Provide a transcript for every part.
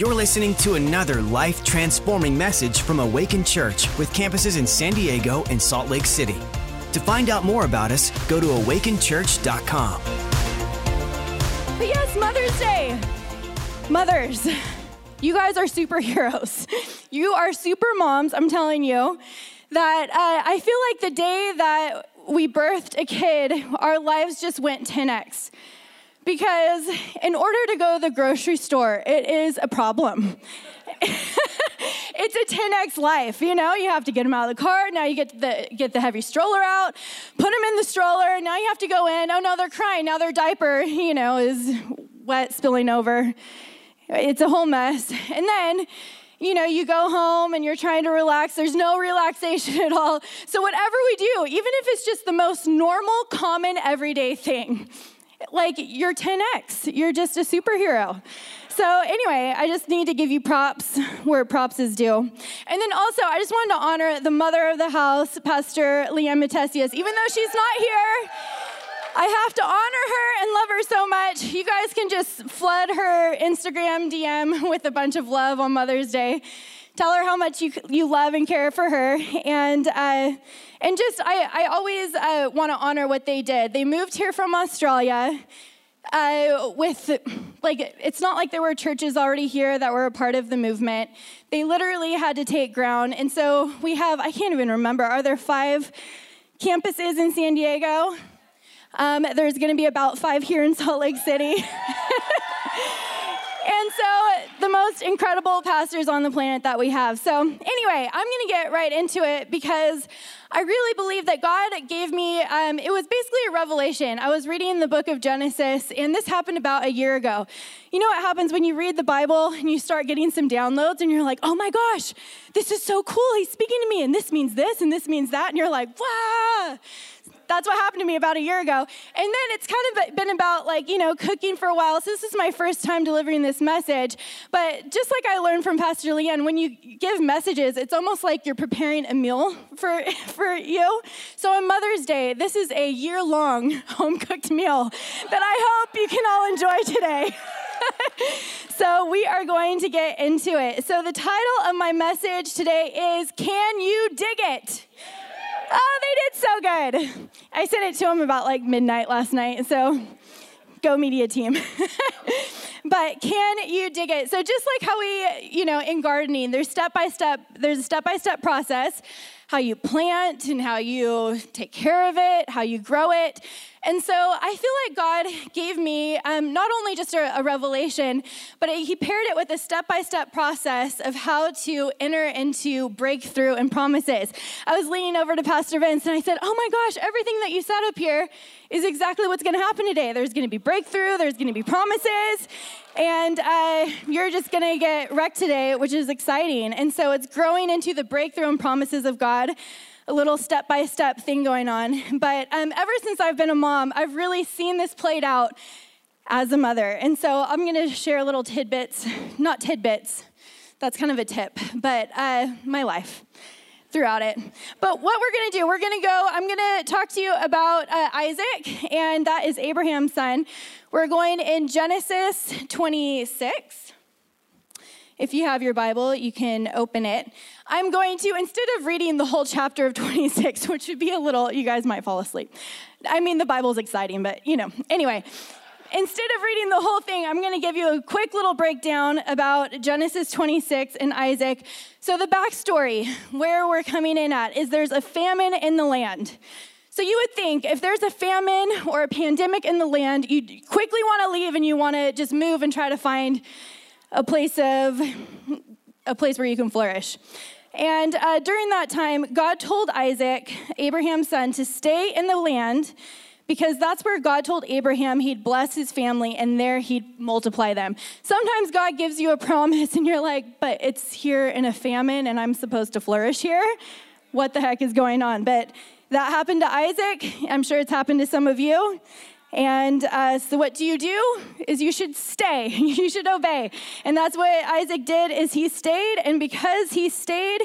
You're listening to another life transforming message from Awaken Church with campuses in San Diego and Salt Lake City. To find out more about us, go to awakenchurch.com. But yes, Mother's Day. Mothers, you guys are superheroes. You are super moms, I'm telling you. That uh, I feel like the day that we birthed a kid, our lives just went 10x. Because in order to go to the grocery store, it is a problem. it's a 10x life, you know? You have to get them out of the car. Now you get the, get the heavy stroller out, put them in the stroller. Now you have to go in. Oh no, they're crying. Now their diaper, you know, is wet, spilling over. It's a whole mess. And then, you know, you go home and you're trying to relax. There's no relaxation at all. So, whatever we do, even if it's just the most normal, common, everyday thing, like you're 10x, you're just a superhero. So, anyway, I just need to give you props where props is due. And then also, I just wanted to honor the mother of the house, Pastor Leanne Matthesius, even though she's not here. I have to honor her and love her so much. You guys can just flood her Instagram DM with a bunch of love on Mother's Day. Tell her how much you, you love and care for her. And, uh, and just, I, I always uh, want to honor what they did. They moved here from Australia. Uh, with like it's not like there were churches already here that were a part of the movement they literally had to take ground and so we have i can't even remember are there five campuses in san diego um, there's going to be about five here in Salt Lake City. and so, the most incredible pastors on the planet that we have. So, anyway, I'm to get right into it because I really believe that God gave me, um, it was basically a revelation. I was reading the book of Genesis, and this happened about a year ago. You know what happens when you read the Bible and you start getting some downloads, and you're like, oh my gosh, this is so cool. He's speaking to me, and this means this, and this means that. And you're like, wow. That's what happened to me about a year ago. And then it's kind of been about like, you know, cooking for a while. So this is my first time delivering this message. But just like I learned from Pastor Leanne, when you give messages, it's almost like you're preparing a meal for, for you. So on Mother's Day, this is a year long home cooked meal that I hope you can all enjoy today. so we are going to get into it. So the title of my message today is Can You Dig It? Oh, they did so good. I sent it to them about like midnight last night, so go media team. but can you dig it? So just like how we, you know, in gardening, there's step by step, there's a step by step process how you plant and how you take care of it, how you grow it. And so I feel like God gave me um, not only just a, a revelation, but He paired it with a step by step process of how to enter into breakthrough and promises. I was leaning over to Pastor Vince and I said, Oh my gosh, everything that you said up here is exactly what's going to happen today. There's going to be breakthrough, there's going to be promises, and uh, you're just going to get wrecked today, which is exciting. And so it's growing into the breakthrough and promises of God a little step by step thing going on. But um, ever since I've been a mom, I've really seen this played out as a mother. And so I'm going to share little tidbits, not tidbits, that's kind of a tip, but uh, my life throughout it. But what we're going to do, we're going to go, I'm going to talk to you about uh, Isaac, and that is Abraham's son. We're going in Genesis 26. If you have your Bible, you can open it. I'm going to, instead of reading the whole chapter of 26, which would be a little, you guys might fall asleep. I mean, the Bible's exciting, but you know. Anyway, instead of reading the whole thing, I'm going to give you a quick little breakdown about Genesis 26 and Isaac. So, the backstory, where we're coming in at, is there's a famine in the land. So you would think if there's a famine or a pandemic in the land, you quickly want to leave and you want to just move and try to find a place of a place where you can flourish. And uh, during that time, God told Isaac, Abraham's son, to stay in the land because that's where God told Abraham he'd bless his family and there he'd multiply them. Sometimes God gives you a promise and you're like, but it's here in a famine and I'm supposed to flourish here. What the heck is going on? But that happened to Isaac. I'm sure it's happened to some of you. And uh, so what do you do is you should stay you should obey and that's what isaac did is he stayed and because he stayed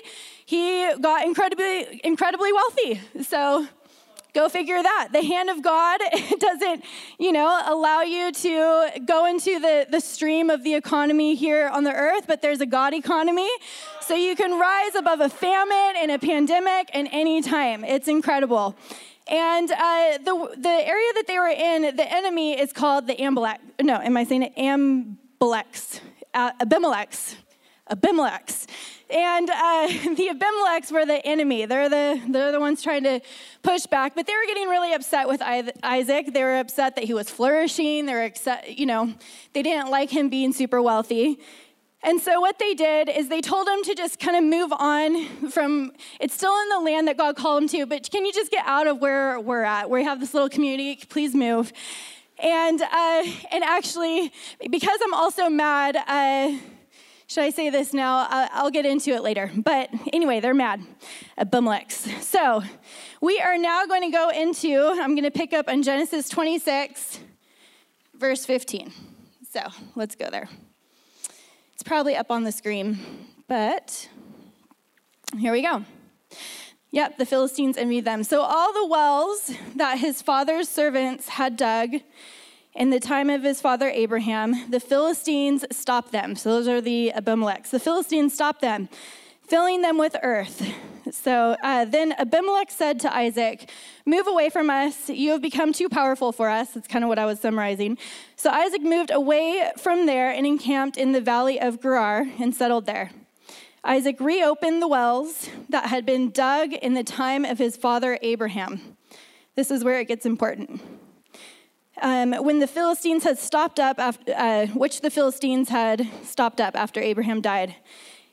he got incredibly incredibly wealthy so Go figure that. The hand of God doesn't, you know, allow you to go into the, the stream of the economy here on the earth, but there's a God economy. So you can rise above a famine and a pandemic and any time. It's incredible. And uh, the, the area that they were in, the enemy is called the Amalek. No, am I saying it? Amaleks. Uh. Abimelechs. And uh, the Abimelechs were the enemy. They're the, they're the ones trying to push back. But they were getting really upset with Isaac. They were upset that he was flourishing. They were upset, you know, they didn't like him being super wealthy. And so what they did is they told him to just kind of move on from, it's still in the land that God called him to, but can you just get out of where we're at? where We have this little community, please move. And, uh, and actually, because I'm also mad, uh, should I say this now? I'll get into it later. But anyway, they're mad. Abimelechs. So we are now going to go into, I'm going to pick up on Genesis 26, verse 15. So let's go there. It's probably up on the screen, but here we go. Yep, the Philistines envied them. So all the wells that his father's servants had dug, in the time of his father Abraham, the Philistines stopped them. So those are the Abimelechs. The Philistines stopped them, filling them with earth. So uh, then Abimelech said to Isaac, Move away from us. You have become too powerful for us. That's kind of what I was summarizing. So Isaac moved away from there and encamped in the valley of Gerar and settled there. Isaac reopened the wells that had been dug in the time of his father Abraham. This is where it gets important um, when the Philistines had stopped up, after, uh, which the Philistines had stopped up after Abraham died.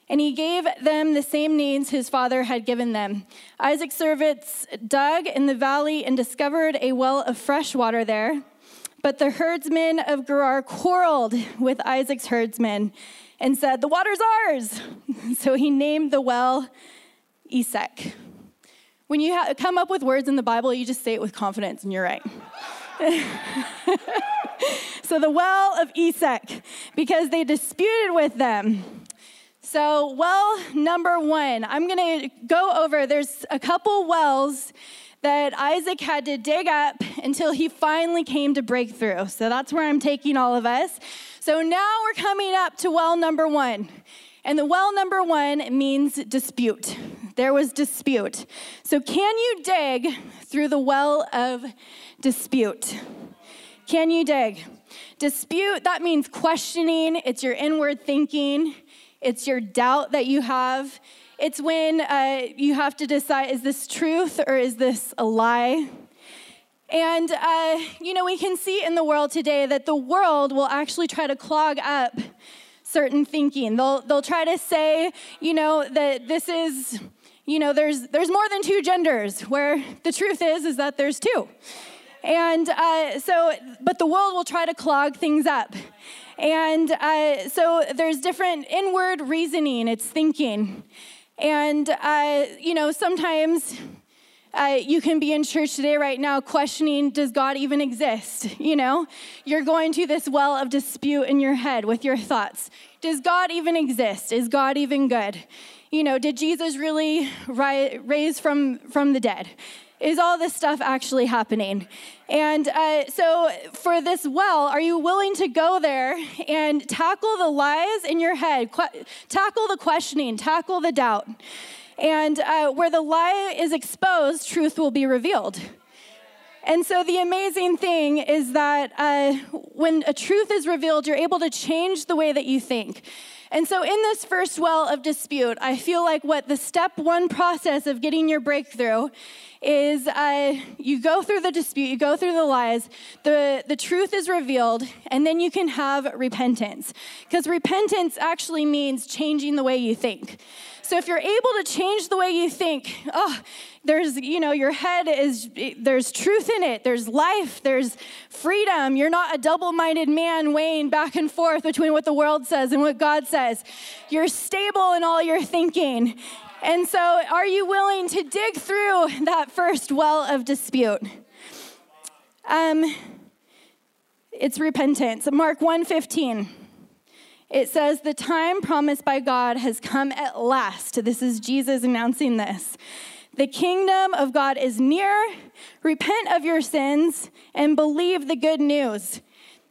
And he gave them the same names his father had given them. Isaac's servants dug in the valley and discovered a well of fresh water there. But the herdsmen of Gerar quarreled with Isaac's herdsmen and said, The water's ours. So he named the well Esek. When you ha- come up with words in the Bible, you just say it with confidence, and you're right. so the well of Esek, because they disputed with them. So, well number one, I'm to go over, there's a couple wells that Isaac had to dig up until he finally came to breakthrough. So that's where I'm taking all of us. So now we're coming up to well number one. And the well number one means dispute. There was dispute. So, can you dig through the well of dispute. Can you dig? Dispute, that means questioning, it's your inward thinking, it's your doubt that you have. It's when uh, you have to decide is this truth or is this a lie? And, uh, you know, we can see in the world today that the world will actually try to clog up certain thinking. They'll, they'll try to say, you know, that this is, you know, there's, there's more than two genders, where the truth is, is that there's two. And uh, so, but the world will try to clog things up. And uh, so there's different inward reasoning, it's thinking. And, uh, you know, sometimes uh, you can be in church today, right now, questioning, does God even exist? You know, you're going to this well of dispute in your head with your thoughts. Does God even exist? Is God even good? You know, did Jesus really rise, raise from, from the dead? Is all this stuff actually happening? And uh, so, for this well, are you willing to go there and tackle the lies in your head, tackle the questioning, tackle the doubt? And uh, where the lie is exposed, truth will be revealed. And so, the amazing thing is that uh, when a truth is revealed, you're able to change the way that you think. And so, in this first well of dispute, I feel like what the step one process of getting your breakthrough is uh, you go through the dispute, you go through the lies, the, the truth is revealed, and then you can have repentance. Because repentance actually means changing the way you think. So if you're able to change the way you think, oh, there's, you know, your head is, there's truth in it, there's life, there's freedom. You're not a double minded man weighing back and forth between what the world says and what God says. You're stable in all your thinking. And so, are you willing to dig through that first well of dispute? Um, it's repentance. Mark 1:15. It says, The time promised by God has come at last. This is Jesus announcing this. The kingdom of God is near. Repent of your sins and believe the good news.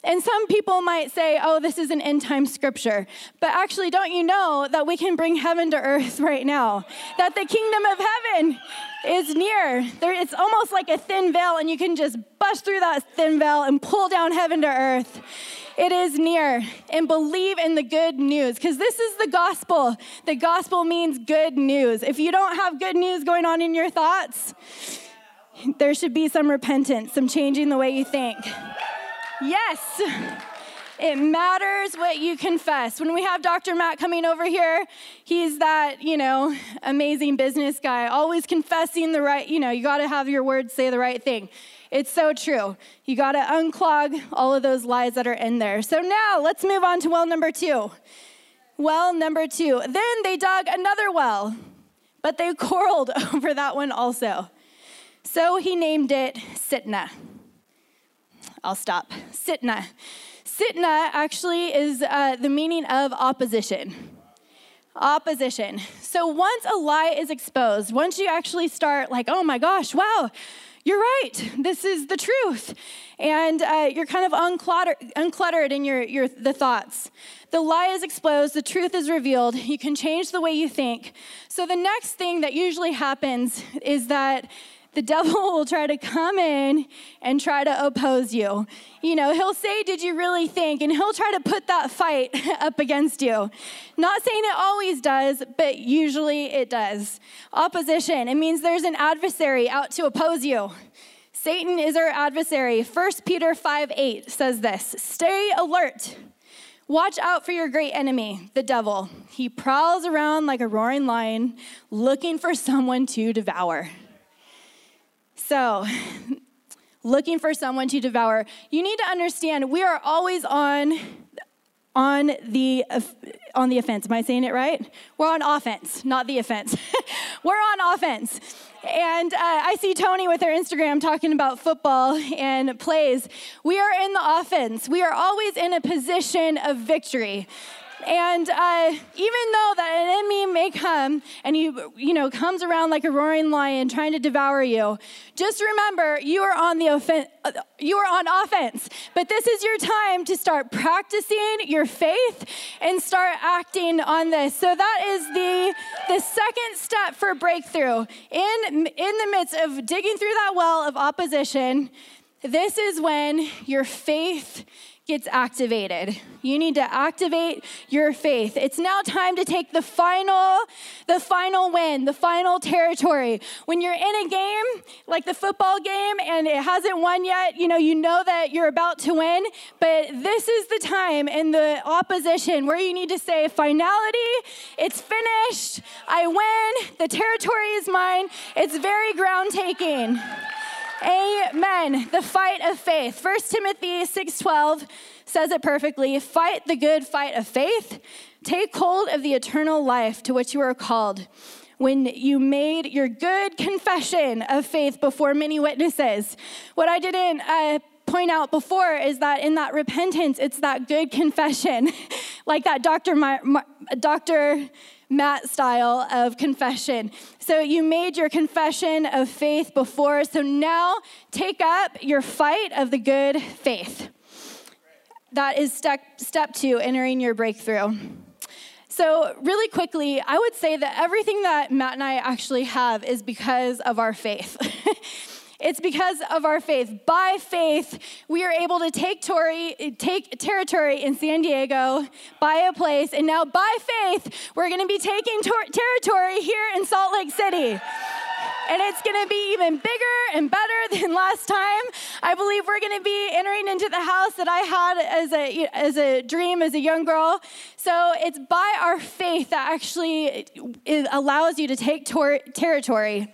And some people might say, oh, this is an end time scripture. But actually, don't you know that we can bring heaven to earth right now? That the kingdom of heaven is near. There, it's almost like a thin veil, and you can just bust through that thin veil and pull down heaven to earth. It is near. And believe in the good news, because this is the gospel. The gospel means good news. If you don't have good news going on in your thoughts, there should be some repentance, some changing the way you think. Yes. It matters what you confess. When we have Dr. Matt coming over here, he's that, you know, amazing business guy, always confessing the right, you know, you got to have your words say the right thing. It's so true. You got to unclog all of those lies that are in there. So now let's move on to well number two. Well number two. Then they dug another well, but they quarreled over that one also. So he named it Sitnah. I'll stop. Sitnah. Sitnah actually is uh, the meaning of opposition. Opposition. So once a lie is exposed, once you actually start like, oh my gosh, wow, you're right, this is the truth, and uh, you're kind of uncluttered, uncluttered in your, your the thoughts. The lie is exposed, the truth is revealed. You can change the way you think. So the next thing that usually happens is that the devil will try to come in and try to oppose you. You know, he'll say, Did you really think? And he'll try to put that fight up against you. Not saying it always does, but usually it does. Opposition, it means there's an adversary out to oppose you. Satan is our adversary. 1 Peter 5 8 says this Stay alert. Watch out for your great enemy, the devil. He prowls around like a roaring lion, looking for someone to devour. So, looking for someone to devour. You need to understand we are always on on the on the offense. Am I saying it right? We're on offense, not the offense. We're on offense. And uh, I see Tony with her Instagram talking about football and plays. We are in the offense. We are always in a position of victory. And uh, even though that an enemy may come and he, you know, comes around like a roaring lion trying to devour you, just remember you are on the offen- uh, you are on offense. But this is your time to start practicing your faith and start acting on this. So that is the the second step for breakthrough. In in the midst of digging through that well of opposition, this is when your faith gets activated. You need to activate your faith. It's now time to take the final the final win, the final territory. When you're in a game, like the football game and it hasn't won yet, you know, you know that you're about to win, but this is the time in the opposition where you need to say finality, it's finished. I win. The territory is mine. It's very ground taking. Amen. The fight of faith. 1 Timothy 6:12 says it perfectly. Fight the good fight of faith. Take hold of the eternal life to which you are called. When you made your good confession of faith before many witnesses. What I didn't uh, point out before is that in that repentance, it's that good confession, like that Dr. My, My, Dr. Matt style of confession. So you made your confession of faith before, so now take up your fight of the good faith. That is step, step two, entering your breakthrough. So, really quickly, I would say that everything that Matt and I actually have is because of our faith. It's because of our faith. By faith, we are able to take, Tory, take territory in San Diego, buy a place, and now by faith, we're going to be taking tor- territory here in Salt Lake City and it's going to be even bigger and better than last time. I believe we're going to be entering into the house that I had as a as a dream as a young girl. So it's by our faith that actually allows you to take tor- territory.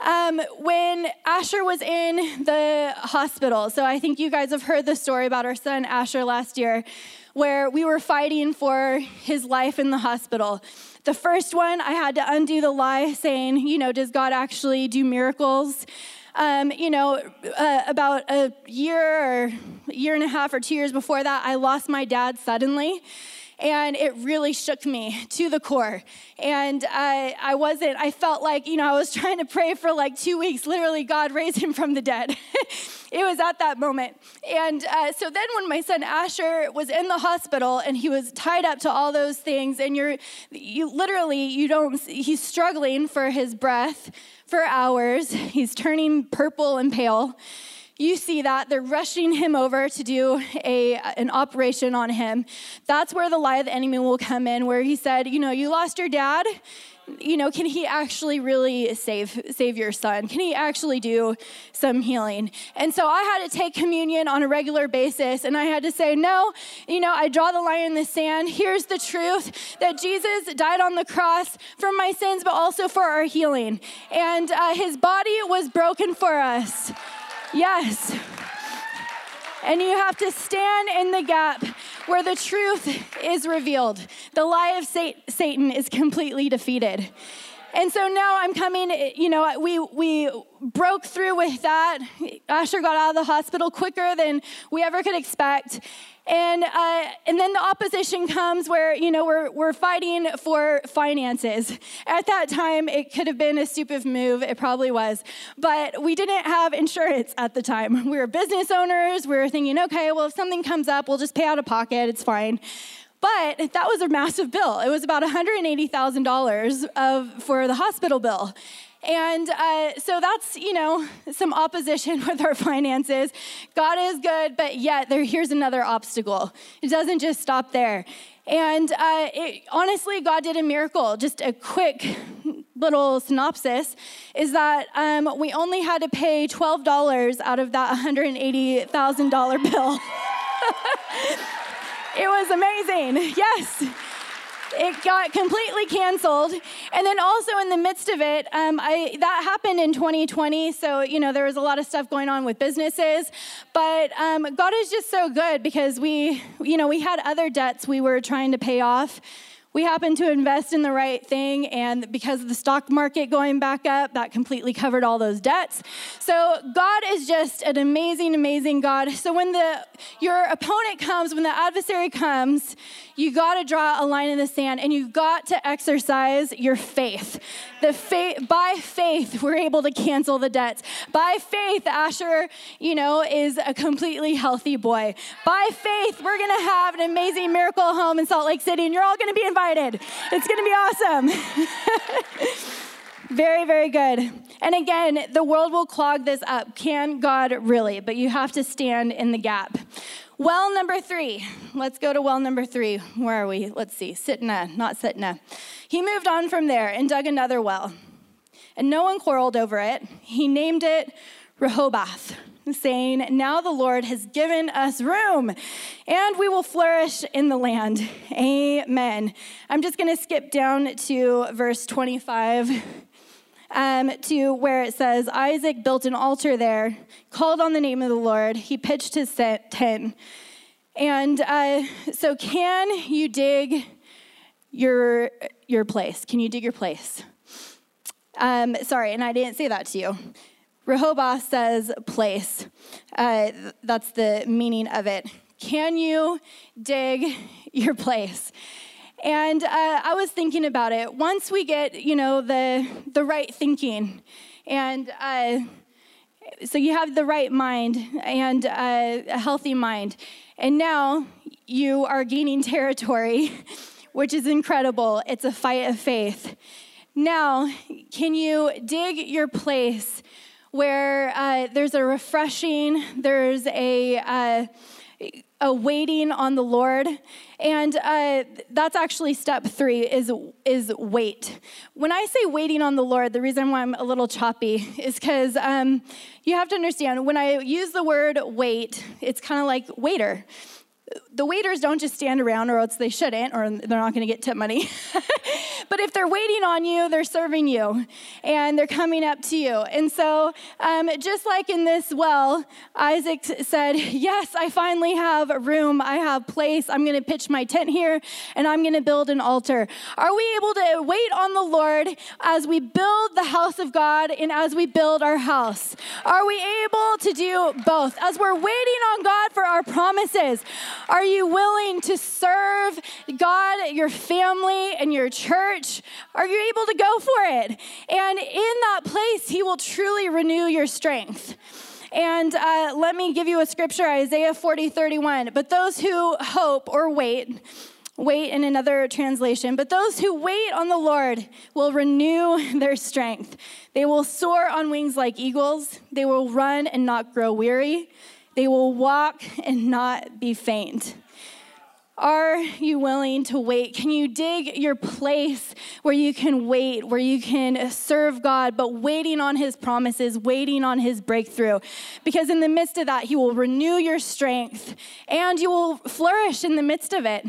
Um, when Asher was in the hospital, so I think you guys have heard the story about our son Asher last year, where we were fighting for his life in the hospital. The first one, I had to undo the lie saying, you know, does God actually do miracles? Um, you know, uh, about a year or year and a half or two years before that, I lost my dad suddenly. And it really shook me to the core. And I, I wasn't, I felt like, you know, I was trying to pray for like two weeks. Literally, God raised him from the dead. it was at that moment. And uh, so then when my son Asher was in the hospital and he was tied up to all those things, and you're, you literally, you don't, he's struggling for his breath for hours. He's turning purple and pale you see that they're rushing him over to do a, an operation on him. That's where the lie of the enemy will come in where he said you know you lost your dad. You know can he actually really save save your son? Can he actually do some healing? And so i had to take communion on a regular basis and i had to say no you know i draw the line in the sand. Here's the truth that jesus died on the cross for my sins but also for our healing. And uh, his body was broken for us Yes. And you have to stand in the gap where the truth is revealed. The lie of Satan is completely defeated. And so now I'm coming, you know, we, we broke through with that. Asher got out of the hospital quicker than we ever could expect. And, uh, and then the opposition comes where, you know, we're, we're fighting for finances. At that time, it could have been a stupid move. It probably was. But we didn't have insurance at the time. We were business owners. We were thinking, okay, well, if something comes up, we'll just pay out of pocket. It's fine. But that was a massive bill. It was about $180,000 of, for the hospital bill. And uh, so that's, you know, some opposition with our finances. God is good, but yet there, here's another obstacle. It doesn't just stop there. And uh, it, honestly, God did a miracle. Just a quick little synopsis is that um, we only had to pay $12 out of that $180,000 bill. it was amazing. Yes it got completely canceled. And then also in the midst of it, um, I, that happened in 2020. So, you know, there was a lot of stuff going on with businesses. But um, God is just so good because we, you know, we had other debts we were trying to pay off we happened to invest in the right thing, and because of the stock market going back up, that completely covered all those debts. So God is just an amazing, amazing God. So when the your opponent comes, when the adversary comes, you got to draw a line in the sand, and you got to exercise your faith. The faith by faith, we're able to cancel the debts. By faith, Asher, you know, is a completely healthy boy. By faith, we're gonna have an amazing miracle home in Salt Lake City, and you're all gonna be invited excited. It's going to be awesome. very, very good. And again, the world will clog this up. Can God really? But you have to stand in the gap. Well, number three. Let's go to well number three. Where are we? Let's see. Sitnah, not Sitnah. He moved on from there and dug another well. And no one quarreled over it. He named it Rehoboth saying, Now the Lord has given us room and we will flourish in the land. Amen. I'm just going to skip down to verse 25. Um, to where it says, Isaac built an altar there, called on the name of the Lord. He pitched his tent. And uh, so, can you dig your, your place? Can you dig your place? Um, sorry, and I didn't say that to you. Rehoboth says place. Uh, that's the meaning of it. Can you dig your place? And uh, I was thinking about it. Once we get, you know, the the right thinking, and uh, so you have the right mind and uh, a healthy mind, and now you are gaining territory, which is incredible. It's a fight of faith. Now, can you dig your place where uh, there's a refreshing, there's a, uh, a waiting on the Lord. And uh, that's actually step three is, is wait. When I say waiting on the Lord, the reason why I'm a little choppy is because um, you have to understand when I use the word wait, it's kind of like waiter the waiters don't just stand around or else they shouldn't or they're not going to get tip money but if they're waiting on you, they're serving you and they're coming up to you. And so, um, just like in this well, Isaac said, Yes, I finally have room, I have place. I'm going to pitch my tent here and I'm going to build an altar. Are we able to wait on the Lord as we build the house of God and as we build our house? Are we able to do both? As we're waiting on God for our promises, are you willing to serve God, your family, and your church? Are you able to go for it? And in that place, He will truly renew your strength. And uh, let me give you a scripture Isaiah 40 31. But those who hope or wait, wait in another translation, but those who wait on the Lord will renew their strength. They will soar on wings like eagles, they will run and not grow weary, they will walk and not be faint. Are you willing to wait? Can you dig your place where you can wait, where you can serve God, but waiting on His promises, waiting on His breakthrough? Because in the midst of that, He will renew your strength and you will flourish in the midst of it,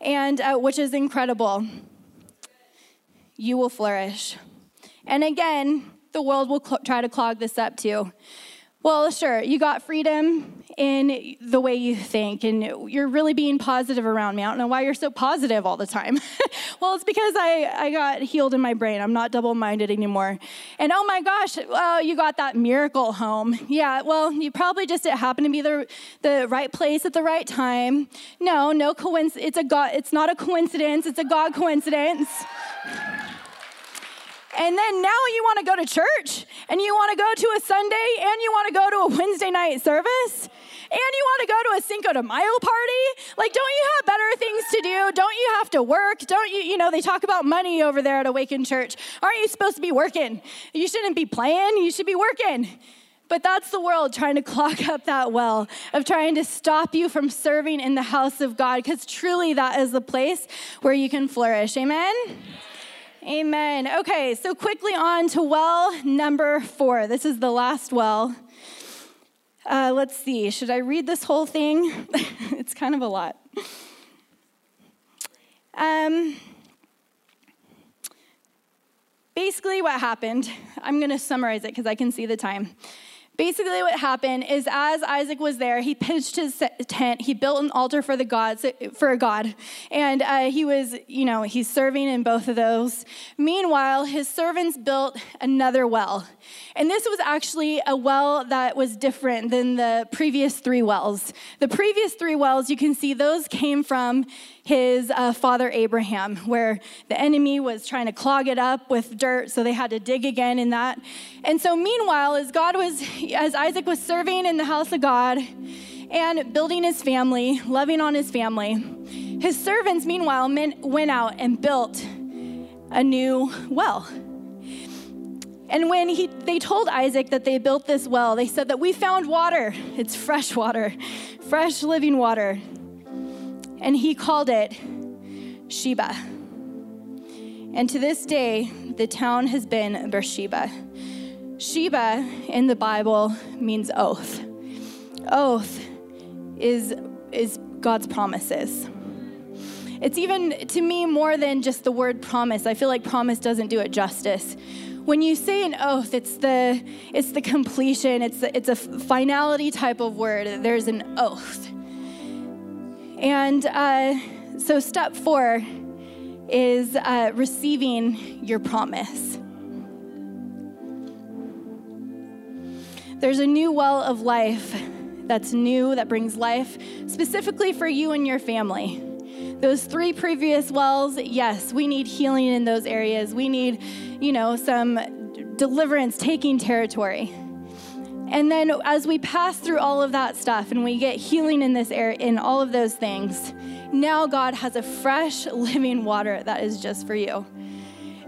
and uh, which is incredible. You will flourish. And again, the world will cl- try to clog this up too. Well, sure, you got freedom in the way you think, and you're really being positive around me. I don't know why you're so positive all the time. well, it's because I, I got healed in my brain. I'm not double minded anymore. And oh my gosh, well, you got that miracle home. Yeah, well, you probably just it happened to be the, the right place at the right time. No, no coincidence. It's, a God, it's not a coincidence, it's a God coincidence. And then now you want to go to church and you want to go to a Sunday and you want to go to a Wednesday night service and you want to go to a Cinco de Mayo party. Like, don't you have better things to do? Don't you have to work? Don't you, you know, they talk about money over there at Awaken Church. Aren't you supposed to be working? You shouldn't be playing, you should be working. But that's the world trying to clog up that well of trying to stop you from serving in the house of God, because truly that is the place where you can flourish. Amen? Amen. Okay, so quickly on to well number four. This is the last well. Uh, let's see, should I read this whole thing? it's kind of a lot. Um, basically, what happened, I'm going to summarize it because I can see the time. Basically, what happened is as Isaac was there, he pitched his tent. He built an altar for the gods, for a god, and uh, he was, you know, he's serving in both of those. Meanwhile, his servants built another well, and this was actually a well that was different than the previous three wells. The previous three wells, you can see, those came from his uh, father Abraham, where the enemy was trying to clog it up with dirt, so they had to dig again in that. And so, meanwhile, as God was, as Isaac was serving in the house of God and building his family, loving on his family, his servants, meanwhile, went out and built a new well. And when he, they told Isaac that they built this well, they said that we found water. It's fresh water, fresh living water and he called it Sheba. And to this day, the town has been Beersheba. Sheba in the Bible means oath. Oath is, is God's promises. It's even to me more than just the word promise. I feel like promise doesn't do it justice. When you say an oath, it's the it's the completion. It's the, it's a finality type of word. There's an oath. And uh, so, step four is uh, receiving your promise. There's a new well of life that's new, that brings life specifically for you and your family. Those three previous wells, yes, we need healing in those areas. We need, you know, some deliverance, taking territory. And then as we pass through all of that stuff and we get healing in this area, in all of those things, now God has a fresh living water that is just for you.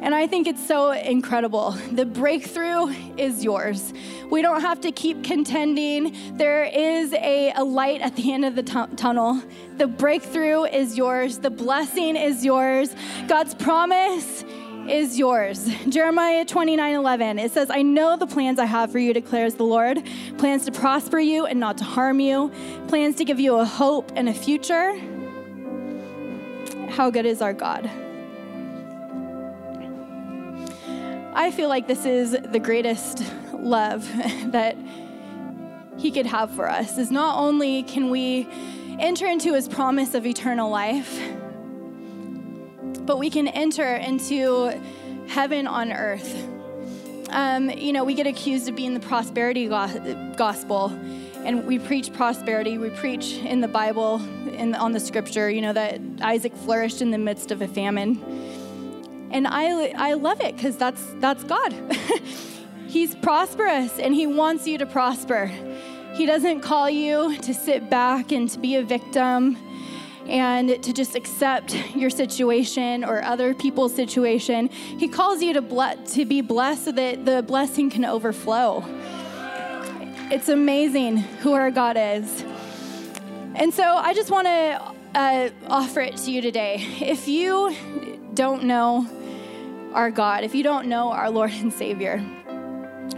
And I think it's so incredible. The breakthrough is yours. We don't have to keep contending. There is a, a light at the end of the t- tunnel. The breakthrough is yours. The blessing is yours. God's promise is yours. Jeremiah 29 11. It says, I know the plans I have for you, declares the Lord plans to prosper you and not to harm you, plans to give you a hope and a future. How good is our God? I feel like this is the greatest love that He could have for us. Is not only can we enter into His promise of eternal life, but we can enter into heaven on earth. Um, you know, we get accused of being the prosperity go- gospel, and we preach prosperity. We preach in the Bible, in on the Scripture, you know, that Isaac flourished in the midst of a famine, and I I love it because that's that's God. He's prosperous, and He wants you to prosper. He doesn't call you to sit back and to be a victim and to just accept your situation or other people's situation. He calls you to, to be blessed so that the blessing can overflow. It's amazing who our God is. And so I just want to uh, offer it to you today. If you don't know our God, if you don't know our Lord and Savior,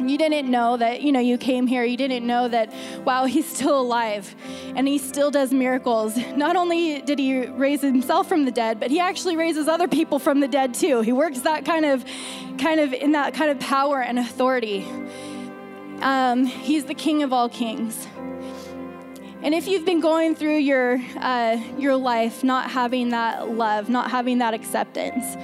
you didn't know that, you know, you came here, you didn't know that, wow, he's still alive and he still does miracles. Not only did he raise himself from the dead, but he actually raises other people from the dead too. He works that kind of, kind of in that kind of power and authority. Um, he's the king of all kings. And if you've been going through your, uh, your life not having that love, not having that acceptance,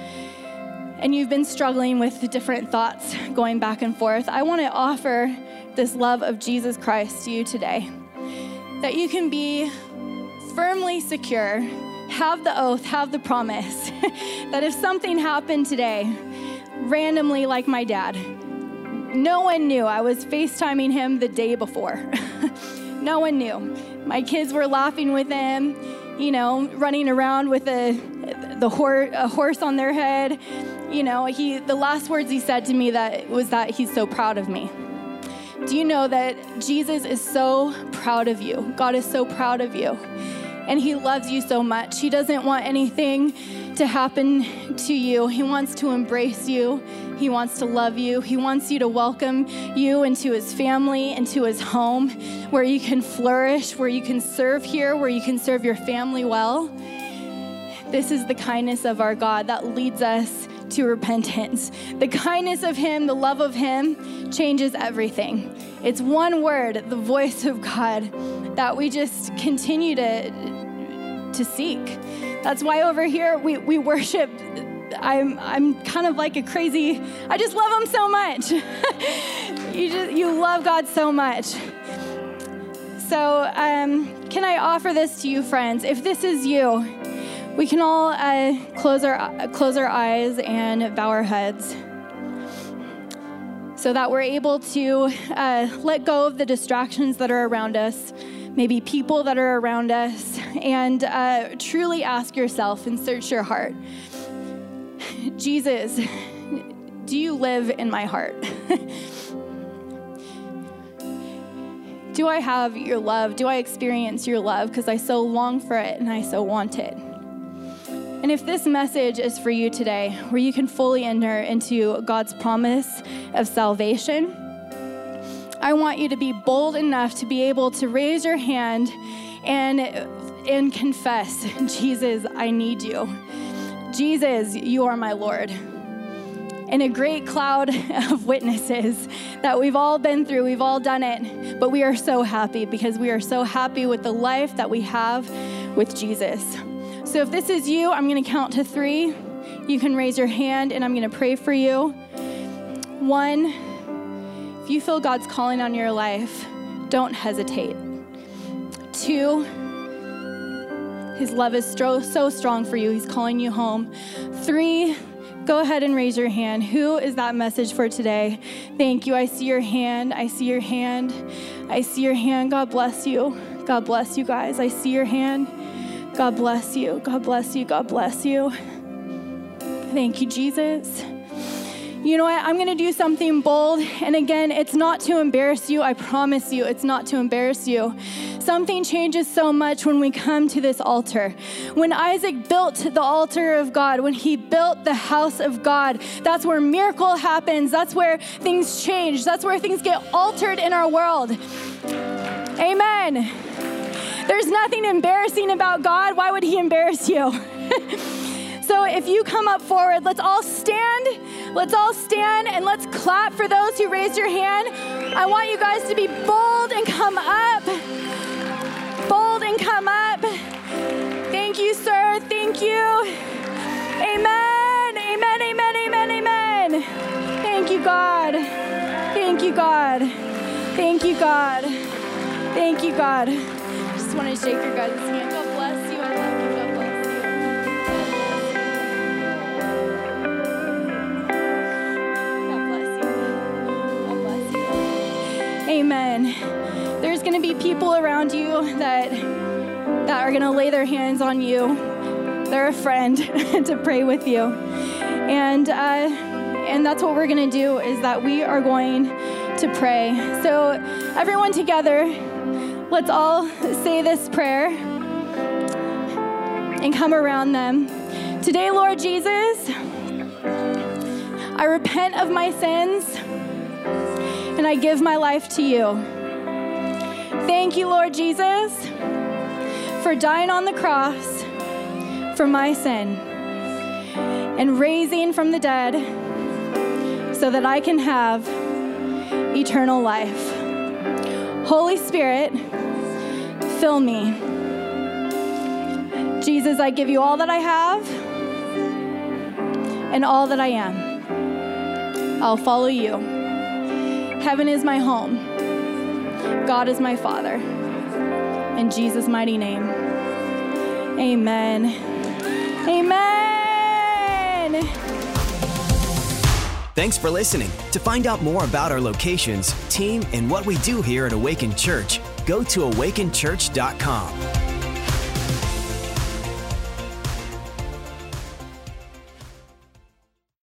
and you've been struggling with different thoughts going back and forth, I want to offer this love of Jesus Christ to you today. That you can be firmly secure, have the oath, have the promise that if something happened today, randomly like my dad, no one knew. I was FaceTiming him the day before. no one knew. My kids were laughing with him, you know, running around with a, the hor- a horse on their head you know, he the last words he said to me that was that he's so proud of me. Do you know that Jesus is so proud of you? God is so proud of you. And he loves you so much. He doesn't want anything to happen to you. He wants to embrace you. He wants to love you. He wants you to welcome you into his family, into his home, where you can flourish, where you can serve here, where you can serve your family well. This is the kindness of our God that leads us to repentance. The kindness of Him, the love of Him changes everything. It's one word, the voice of God, that we just continue to, to seek. That's why over here we, we worship. I'm, I'm kind of like a crazy, I just love Him so much. you, just, you love God so much. So, um, can I offer this to you, friends? If this is you, we can all uh, close, our, close our eyes and bow our heads so that we're able to uh, let go of the distractions that are around us, maybe people that are around us, and uh, truly ask yourself and search your heart Jesus, do you live in my heart? do I have your love? Do I experience your love? Because I so long for it and I so want it. And if this message is for you today, where you can fully enter into God's promise of salvation, I want you to be bold enough to be able to raise your hand and, and confess, Jesus, I need you. Jesus, you are my Lord. In a great cloud of witnesses that we've all been through, we've all done it, but we are so happy because we are so happy with the life that we have with Jesus. So if this is you, I'm going to count to three. You can raise your hand and I'm going to pray for you. One, if you feel God's calling on your life, don't hesitate. Two, his love is so strong for you. He's calling you home. Three, go ahead and raise your hand. Who is that message for today? Thank you. I see your hand. I see your hand. I see your hand. God bless you. God bless you guys. I see your hand. God bless you. God bless you. God bless you. Thank you, Jesus. You know what? I'm going to do something bold. And again, it's not to embarrass you. I promise you, it's not to embarrass you. Something changes so much when we come to this altar. When Isaac built the altar of God, when he built the house of God, that's where miracle happens. That's where things change. That's where things get altered in our world. Amen. There's nothing embarrassing about God. Why would He embarrass you? So if you come up forward, let's all stand. Let's all stand and let's clap for those who raised your hand. I want you guys to be bold and come up. Bold and come up. Thank you, sir. Thank you. Amen. Amen. Amen. Amen. Amen. Thank you, God. Thank you, God. Thank you, God. Thank you, God. Just want to shake your guys' hand. God bless you. I love you. God bless you. God bless you. God bless you. Amen. There's going to be people around you that that are going to lay their hands on you. They're a friend to pray with you, and uh, and that's what we're going to do. Is that we are going to pray. So everyone together, let's all say this prayer and come around them. Today, Lord Jesus, I repent of my sins and I give my life to you. Thank you, Lord Jesus, for dying on the cross for my sin and raising from the dead so that I can have eternal life. Holy Spirit, fill me. Jesus, I give you all that I have and all that I am. I'll follow you. Heaven is my home. God is my Father. In Jesus' mighty name. Amen. Amen. Thanks for listening. To find out more about our locations, team, and what we do here at Awaken Church, go to awakenchurch.com.